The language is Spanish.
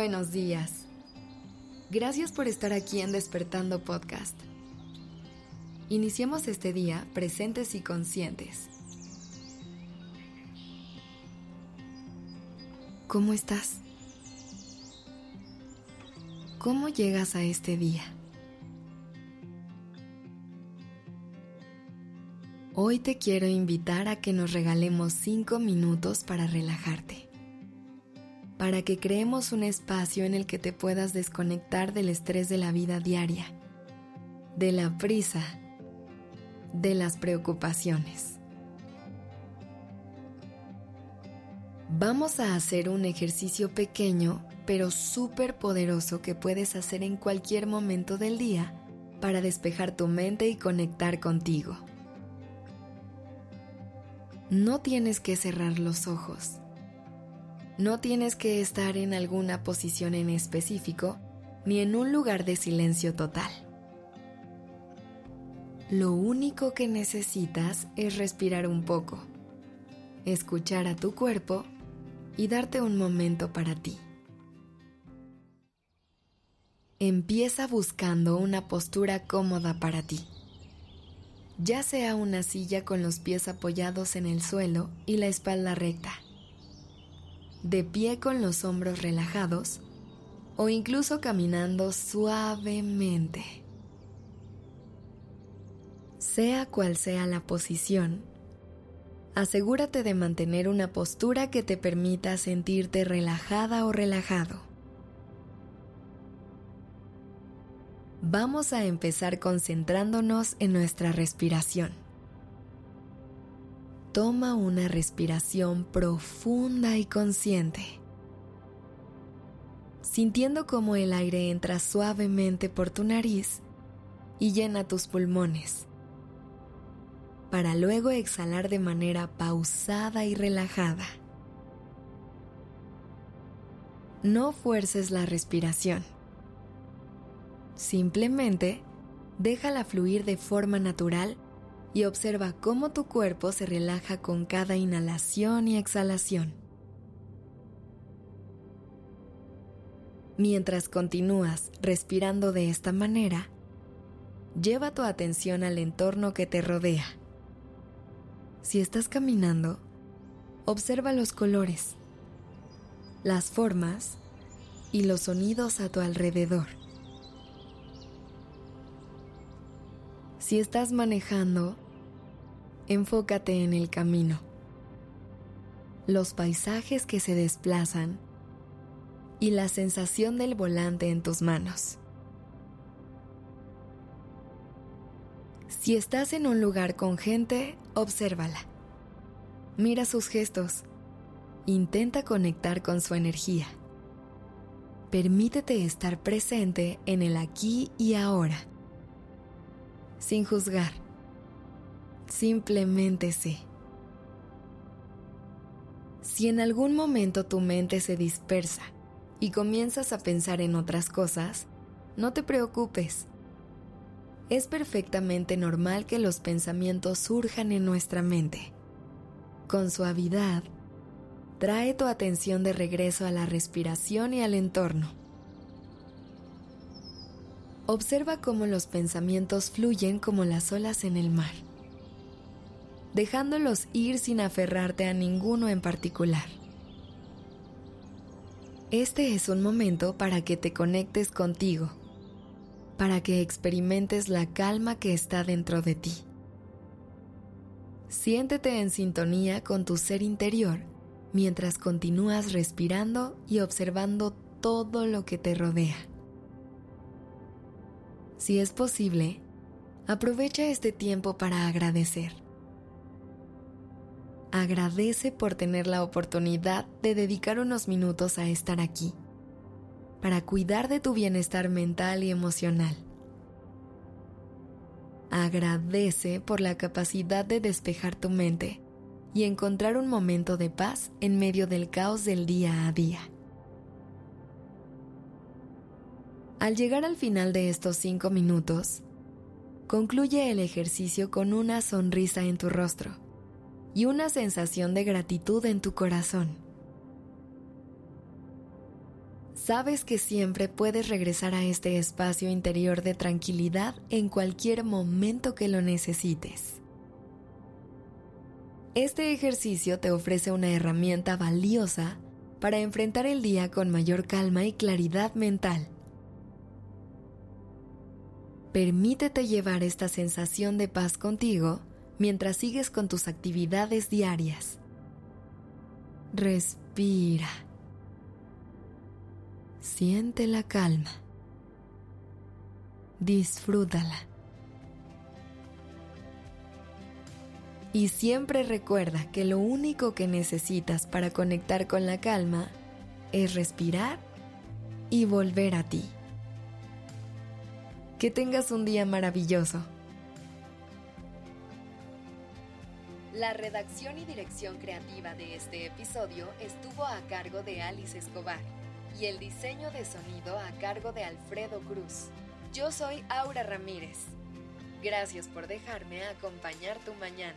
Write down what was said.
buenos días. Gracias por estar aquí en Despertando Podcast. Iniciemos este día presentes y conscientes. ¿Cómo estás? ¿Cómo llegas a este día? Hoy te quiero invitar a que nos regalemos 5 minutos para relajarte para que creemos un espacio en el que te puedas desconectar del estrés de la vida diaria, de la prisa, de las preocupaciones. Vamos a hacer un ejercicio pequeño pero súper poderoso que puedes hacer en cualquier momento del día para despejar tu mente y conectar contigo. No tienes que cerrar los ojos no tienes que estar en alguna posición en específico ni en un lugar de silencio total. Lo único que necesitas es respirar un poco, escuchar a tu cuerpo y darte un momento para ti. Empieza buscando una postura cómoda para ti, ya sea una silla con los pies apoyados en el suelo y la espalda recta de pie con los hombros relajados o incluso caminando suavemente. Sea cual sea la posición, asegúrate de mantener una postura que te permita sentirte relajada o relajado. Vamos a empezar concentrándonos en nuestra respiración. Toma una respiración profunda y consciente, sintiendo cómo el aire entra suavemente por tu nariz y llena tus pulmones, para luego exhalar de manera pausada y relajada. No fuerces la respiración. Simplemente déjala fluir de forma natural y observa cómo tu cuerpo se relaja con cada inhalación y exhalación. Mientras continúas respirando de esta manera, lleva tu atención al entorno que te rodea. Si estás caminando, observa los colores, las formas y los sonidos a tu alrededor. Si estás manejando, enfócate en el camino, los paisajes que se desplazan y la sensación del volante en tus manos. Si estás en un lugar con gente, obsérvala. Mira sus gestos. Intenta conectar con su energía. Permítete estar presente en el aquí y ahora sin juzgar. Simplemente sé. Si en algún momento tu mente se dispersa y comienzas a pensar en otras cosas, no te preocupes. Es perfectamente normal que los pensamientos surjan en nuestra mente. Con suavidad, trae tu atención de regreso a la respiración y al entorno. Observa cómo los pensamientos fluyen como las olas en el mar, dejándolos ir sin aferrarte a ninguno en particular. Este es un momento para que te conectes contigo, para que experimentes la calma que está dentro de ti. Siéntete en sintonía con tu ser interior mientras continúas respirando y observando todo lo que te rodea. Si es posible, aprovecha este tiempo para agradecer. Agradece por tener la oportunidad de dedicar unos minutos a estar aquí, para cuidar de tu bienestar mental y emocional. Agradece por la capacidad de despejar tu mente y encontrar un momento de paz en medio del caos del día a día. Al llegar al final de estos cinco minutos, concluye el ejercicio con una sonrisa en tu rostro y una sensación de gratitud en tu corazón. sabes que siempre puedes regresar a este espacio interior de tranquilidad en cualquier momento que lo necesites. Este ejercicio te ofrece una herramienta valiosa para enfrentar el día con mayor calma y claridad mental. Permítete llevar esta sensación de paz contigo mientras sigues con tus actividades diarias. Respira. Siente la calma. Disfrútala. Y siempre recuerda que lo único que necesitas para conectar con la calma es respirar y volver a ti. Que tengas un día maravilloso. La redacción y dirección creativa de este episodio estuvo a cargo de Alice Escobar y el diseño de sonido a cargo de Alfredo Cruz. Yo soy Aura Ramírez. Gracias por dejarme acompañar tu mañana.